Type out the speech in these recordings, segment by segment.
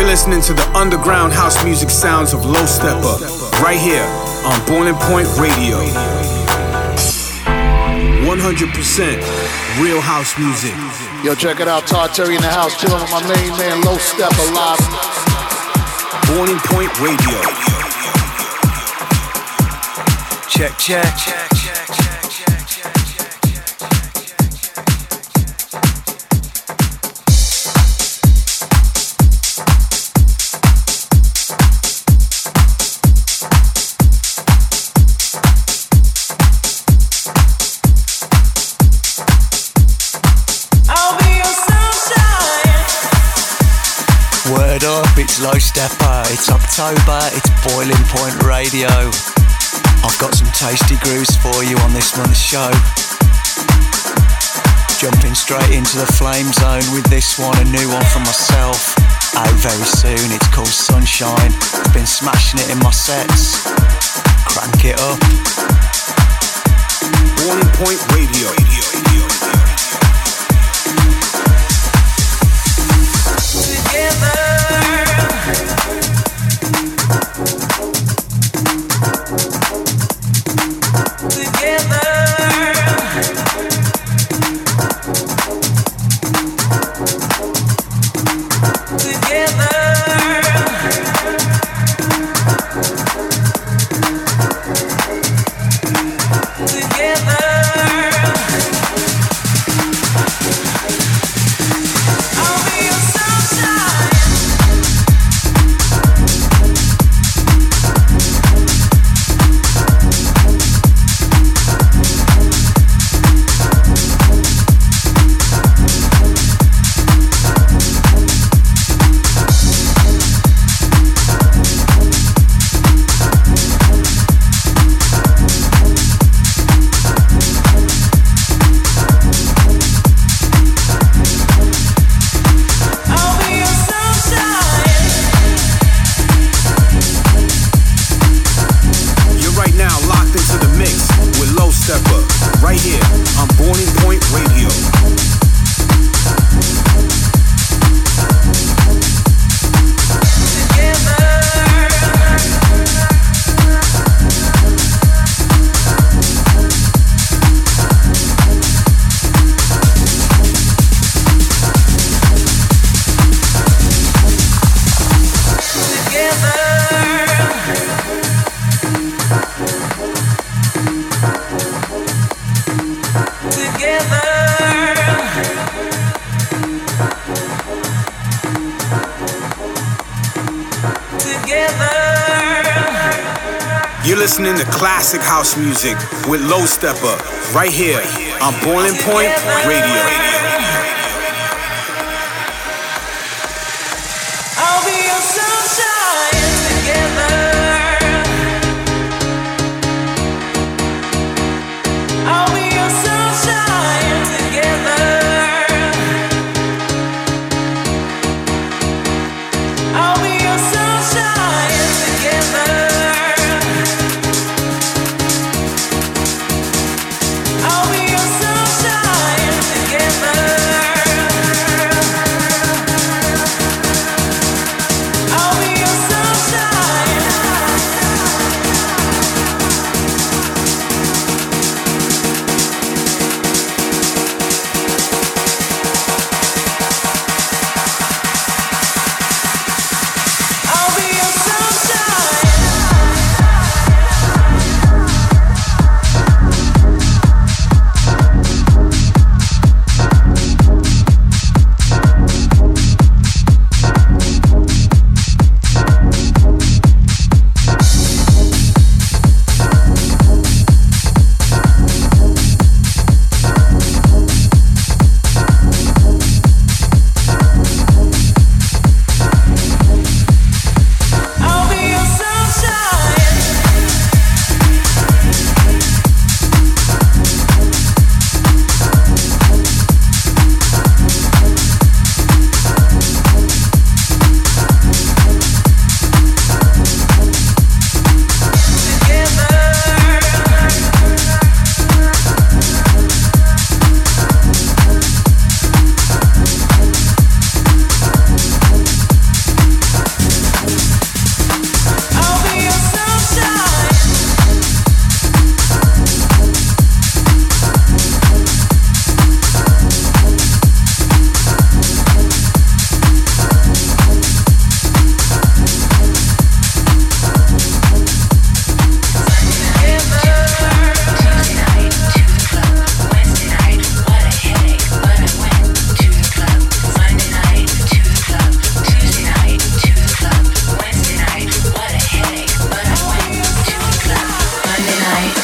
You're listening to the underground house music sounds of Low Steppa right here on Boiling Point Radio. 100% real house music. Yo, check it out. Todd Terry in the house, chilling with my main man, Low Steppa live. Boiling Point Radio. Check, check, check. Low Steppa, it's October, it's Boiling Point Radio. I've got some tasty grooves for you on this month's show. Jumping straight into the flame zone with this one, a new one for myself. Out very soon, it's called Sunshine. I've been smashing it in my sets. Crank it up. Boiling Point Radio. With Low Steppa right here on Boiling Point Radio.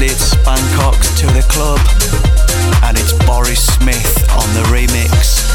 lately it's Bangkok to the club, and it's Boris Smith on the remix.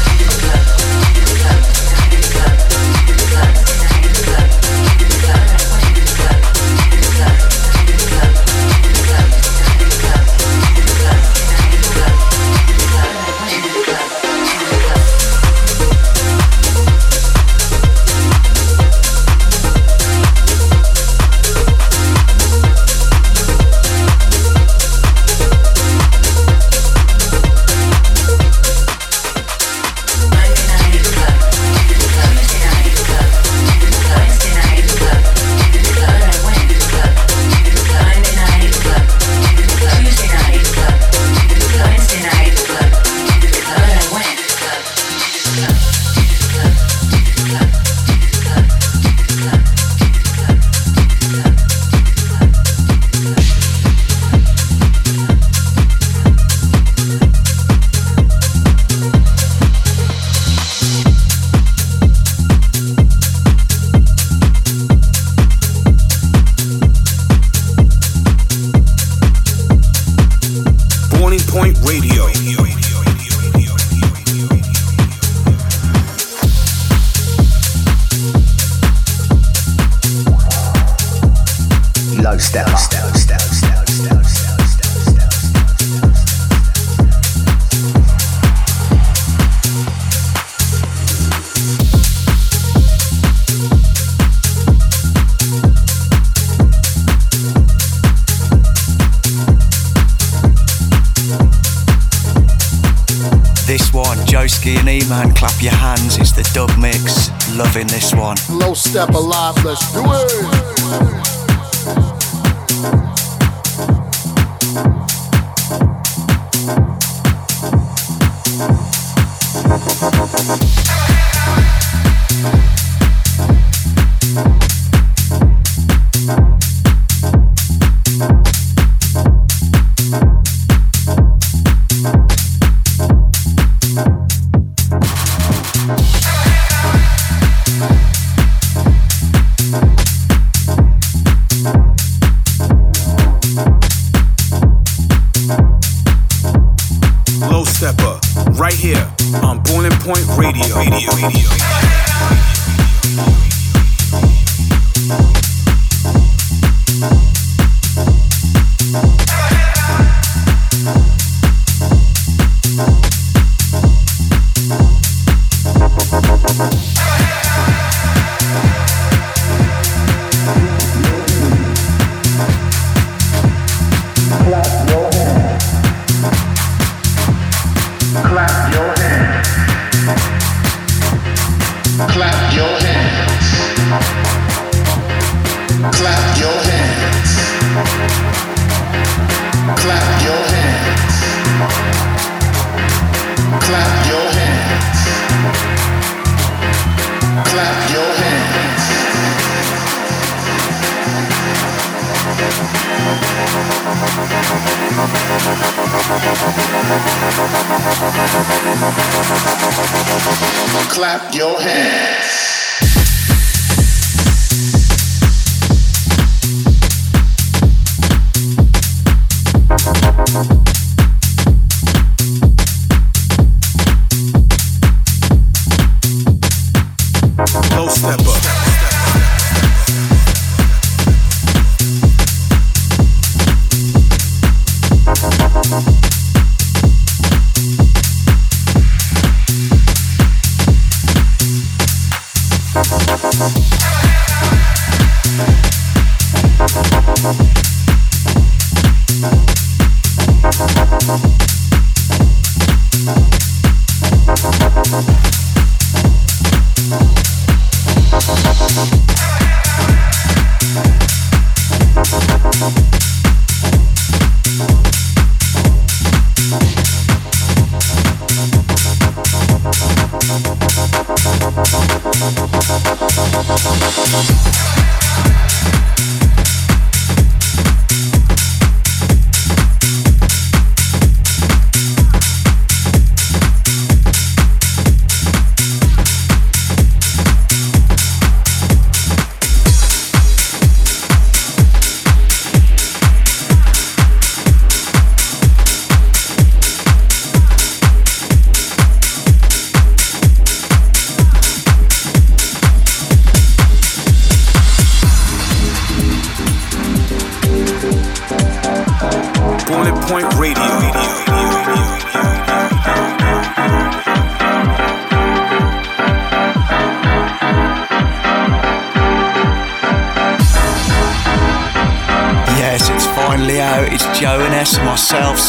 Point Radio. Low step. Step. Whiskey and E-Man, clap your hands. It's the dub mix. Loving this one. Low step alive, let's do it.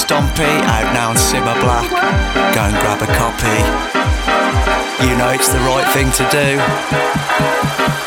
Stompy, out now on Simma Black. Go and grab a copy. You know it's the right thing to do.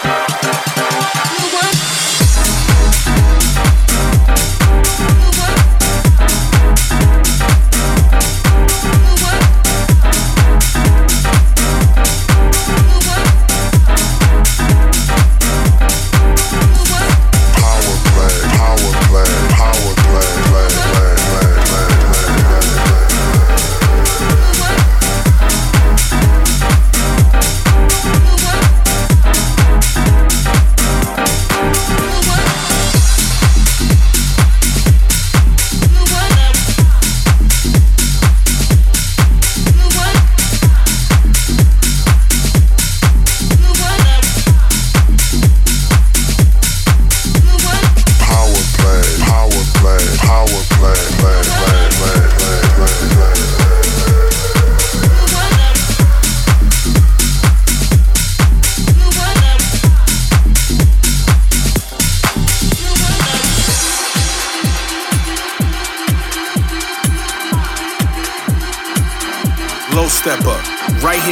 Right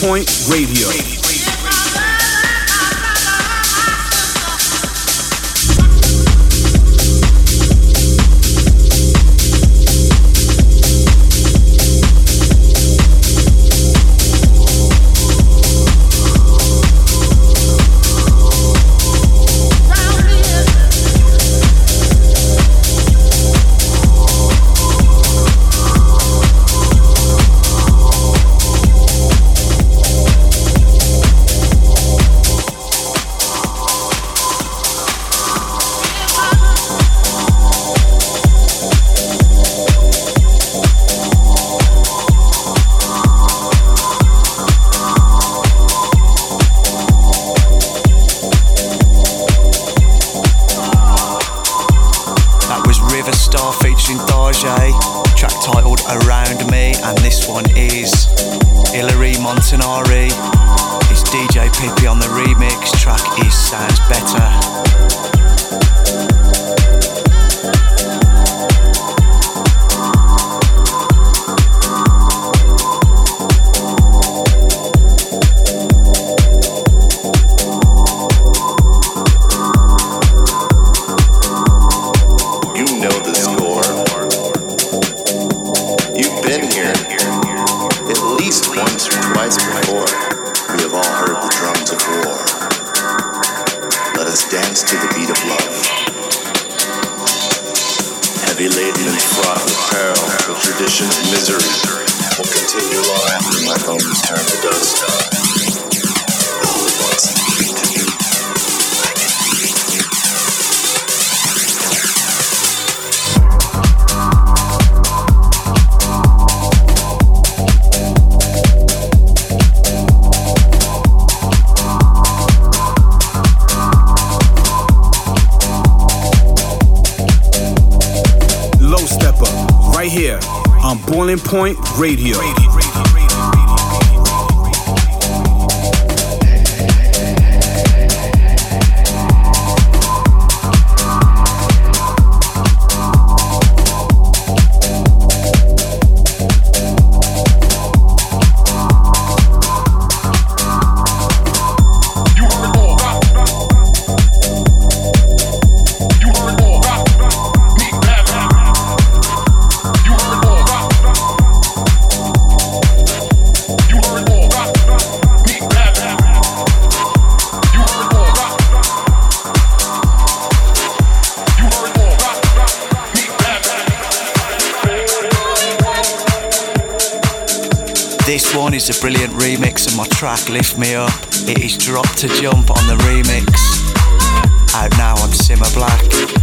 Point Radio. Featuring Darjay, track titled Around Me, and this one is Hilary Montanari. It's DJ Pippi on the remix, track is Sounds Better. Point Radio. A brilliant remix of my track Lift Me Up. It is Drop to Jump on the remix. Out now on Simma Black.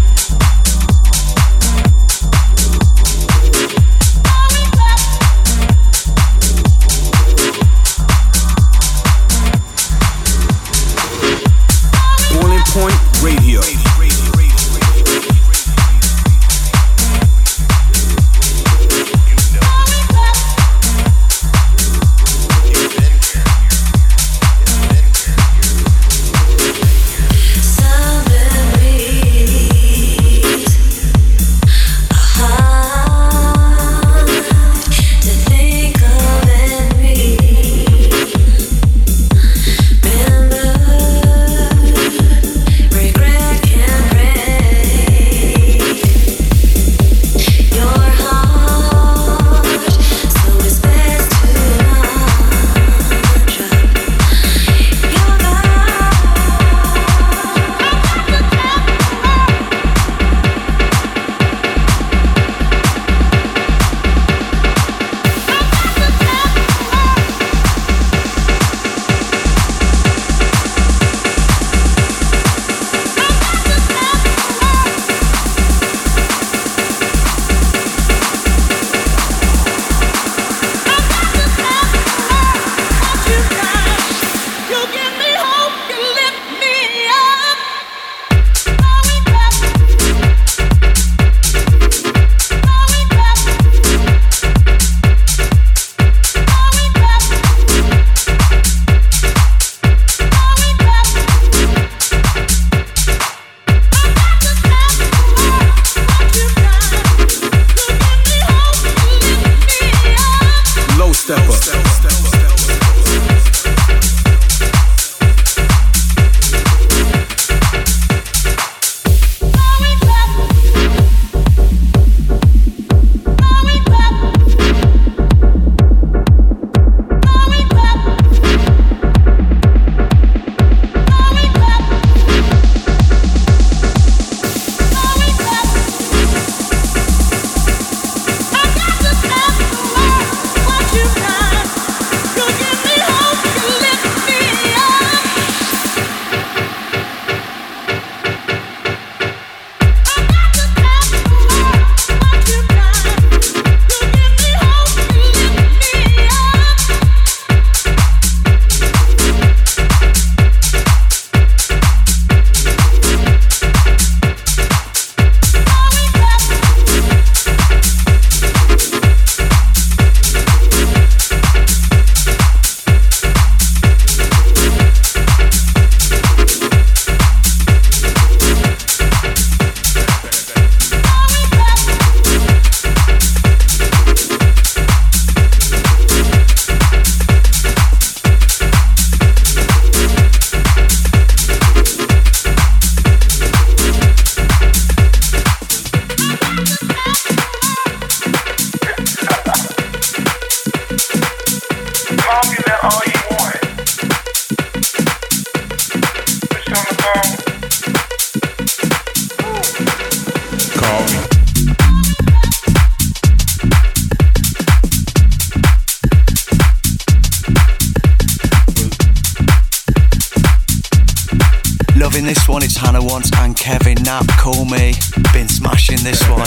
Kevin Knapp, call me. Been smashing this one.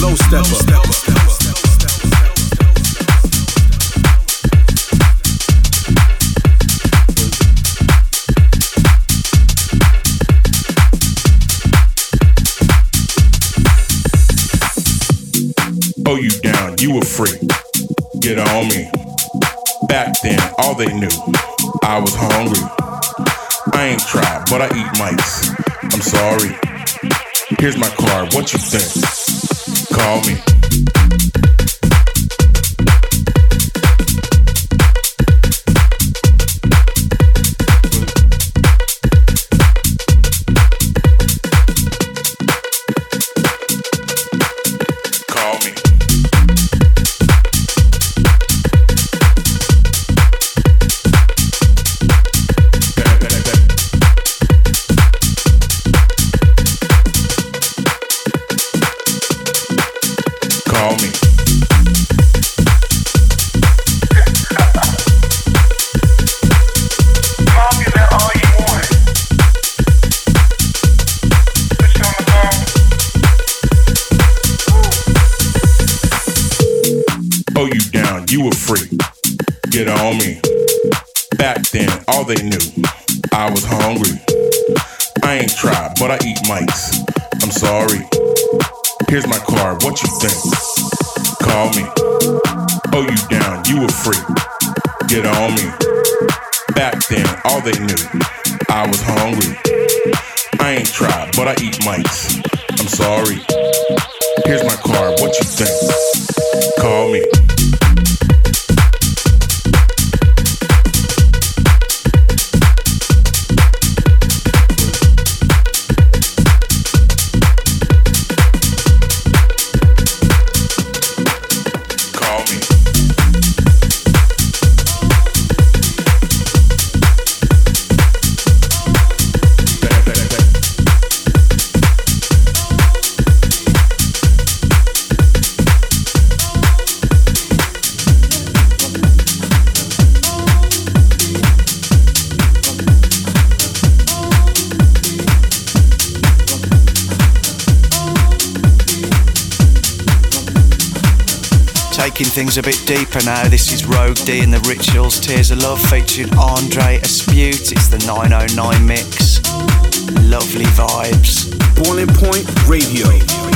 Low Steppa. Oh, you down, you were free. Get on me. Back then, all they knew, I was hungry. I ain't tried, but I eat mice. I'm sorry. Here's my card, what you think? Call me. All they knew, I was hungry. I ain't tried, but I eat mice. I'm sorry. Here's my card, what you think? Call me. Oh, you down, you were free. Get on me. Back then, all they knew, I was hungry. I ain't tried, but I eat mice. I'm sorry. Here's my card, what you think? Call me. Taking things a bit deeper now, this is Rogue D and the Rituals Tears of Love featuring Andre Aspute. It's the 909 mix. Lovely vibes. Boiling Point Radio.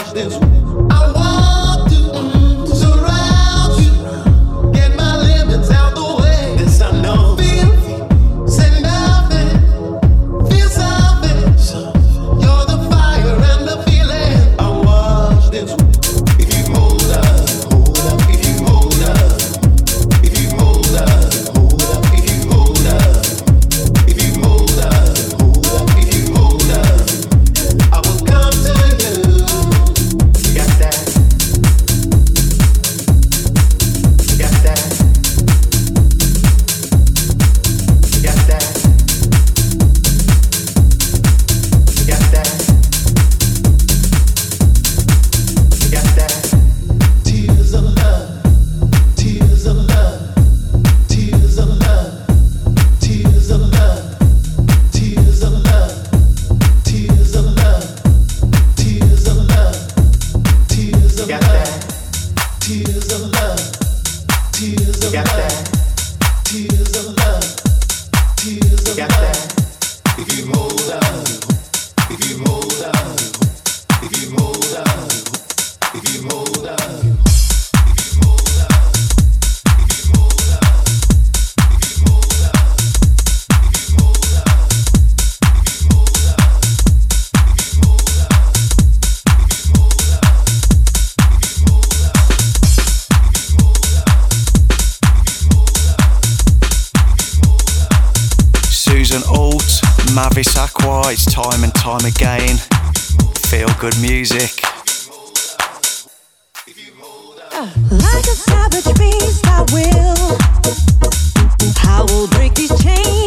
deus desumimos. Break these chains.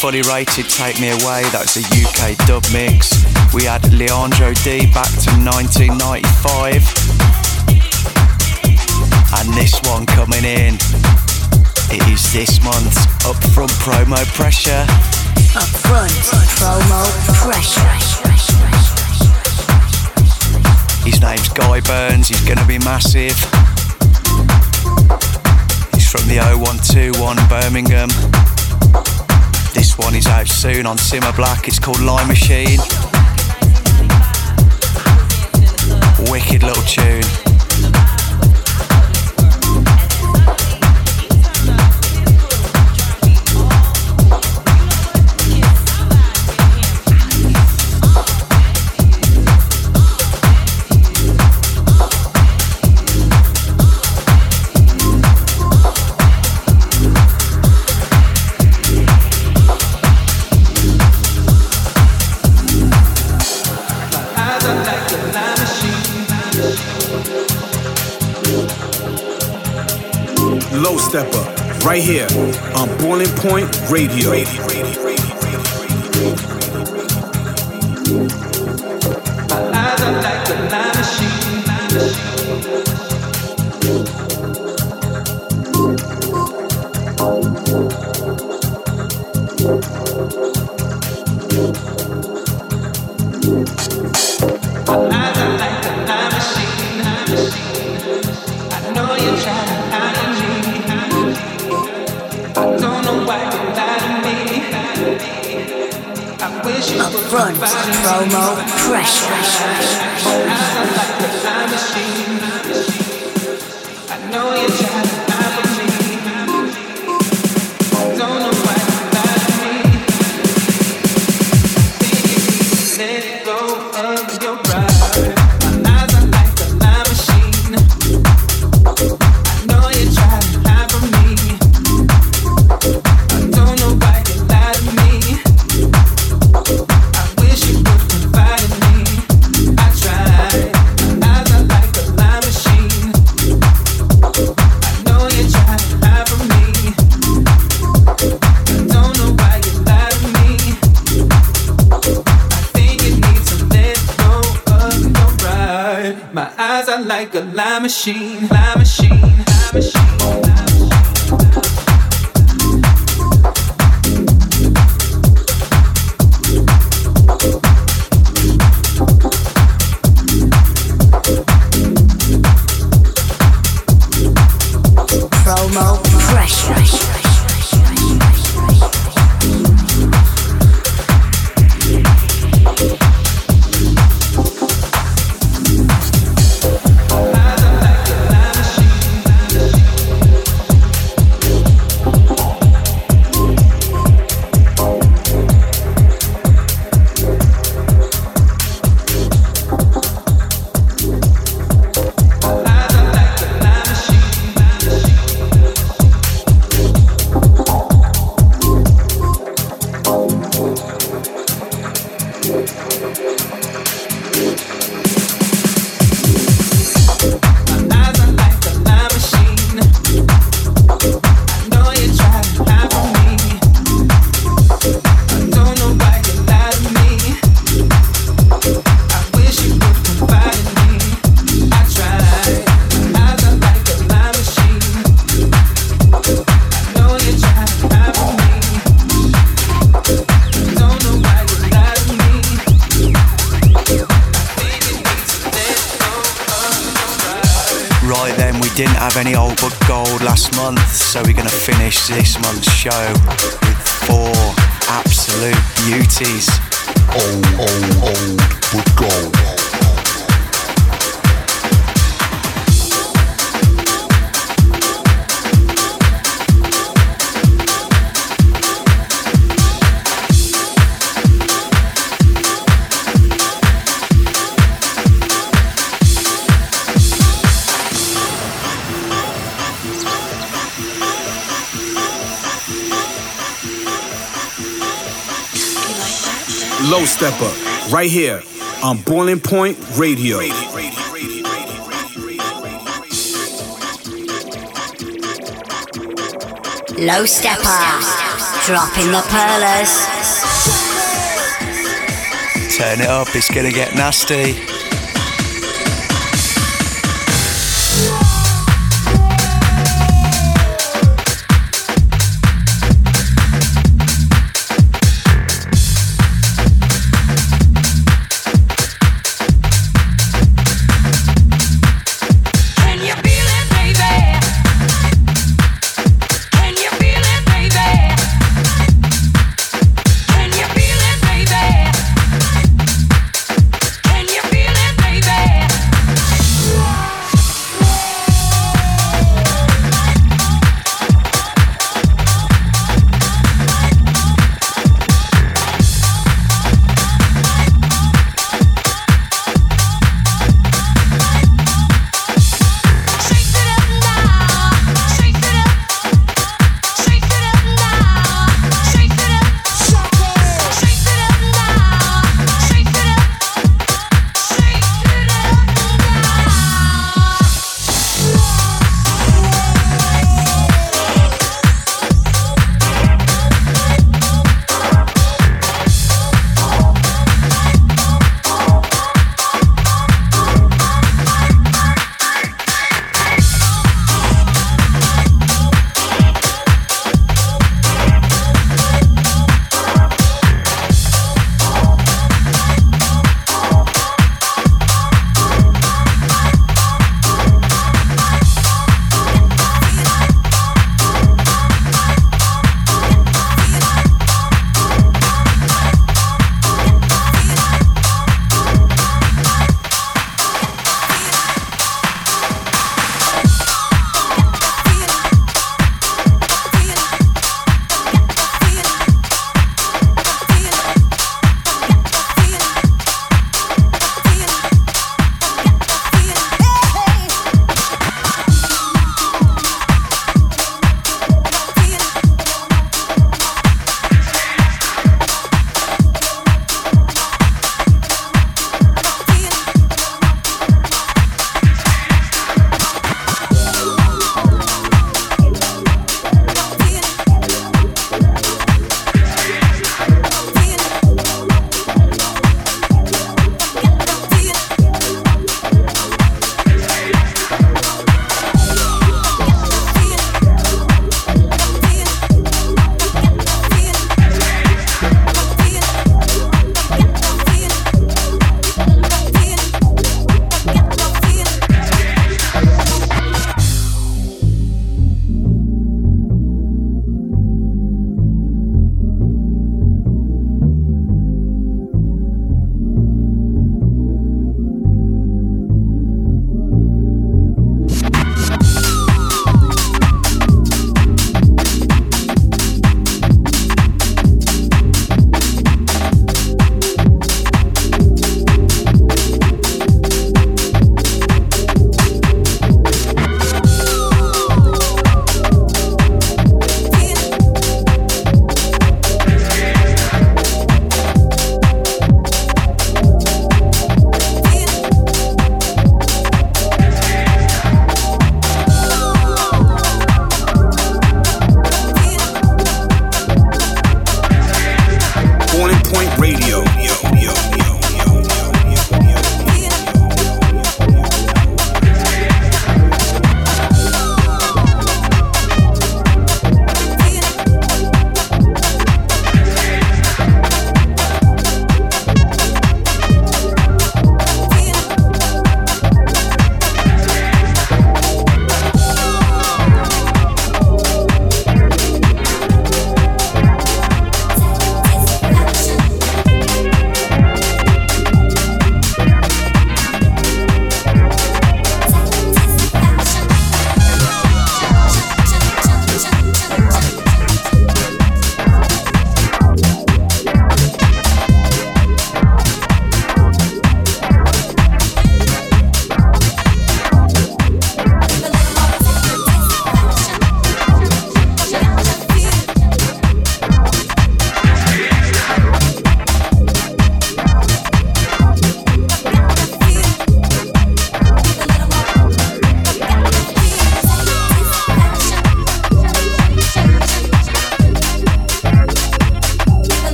Fully rated Take Me Away, that's a UK dub mix. We had Leandro D back to 1995. And this one coming in. It is this month's Upfront Promo Pressure. Upfront promo pressure. His name's Guy Burns, he's gonna be massive. He's from the 0121 Birmingham. This one is out soon on Simma Black. It's called Lime Machine. Wicked little tune. Low Up, right here on Boiling Point Radio. Up front, promo pressure. Any old but gold last month, so we're to finish this month's show with four absolute beauties. Old, old, old, but gold. Low Steppa, right here on Boiling Point Radio. Low Steppa. Dropping the perlers. Turn it up, it's going to get nasty.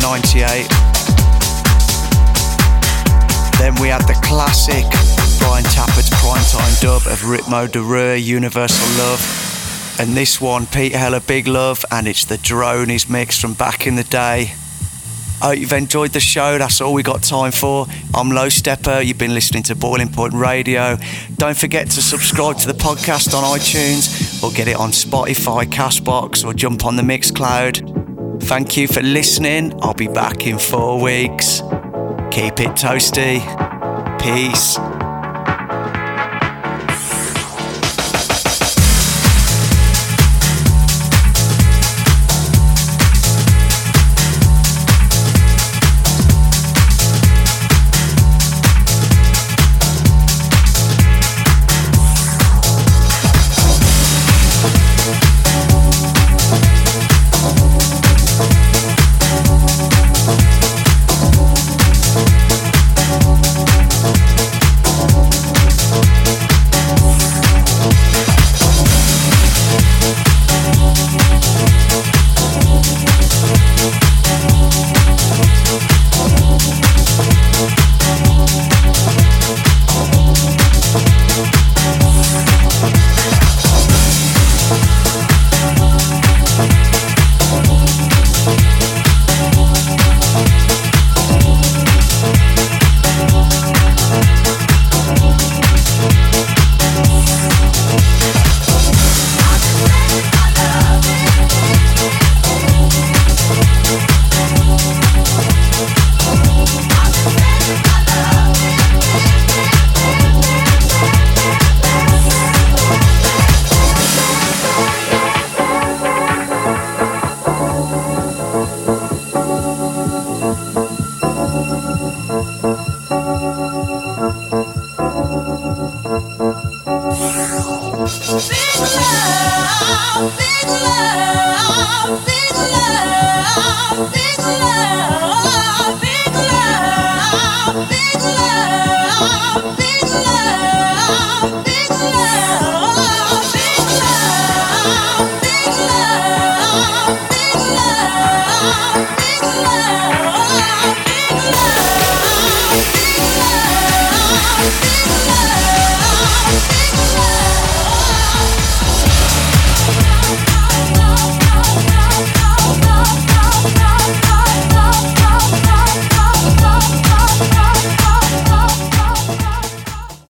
98. Then we had the classic Brian Tappert's primetime dub of Ritmo de Rue, Universal Love. And this one, Pete Heller, Big Love, and it's the Dronez mix from back in the day. Hope you've enjoyed the show. That's all we got time for. I'm Low Steppa. You've been listening to Boiling Point Radio. Don't forget to subscribe to the podcast on iTunes or get it on Spotify, Castbox, or jump on the Mixcloud. Thank you for listening. I'll be back in four weeks. Keep it toasty. Peace.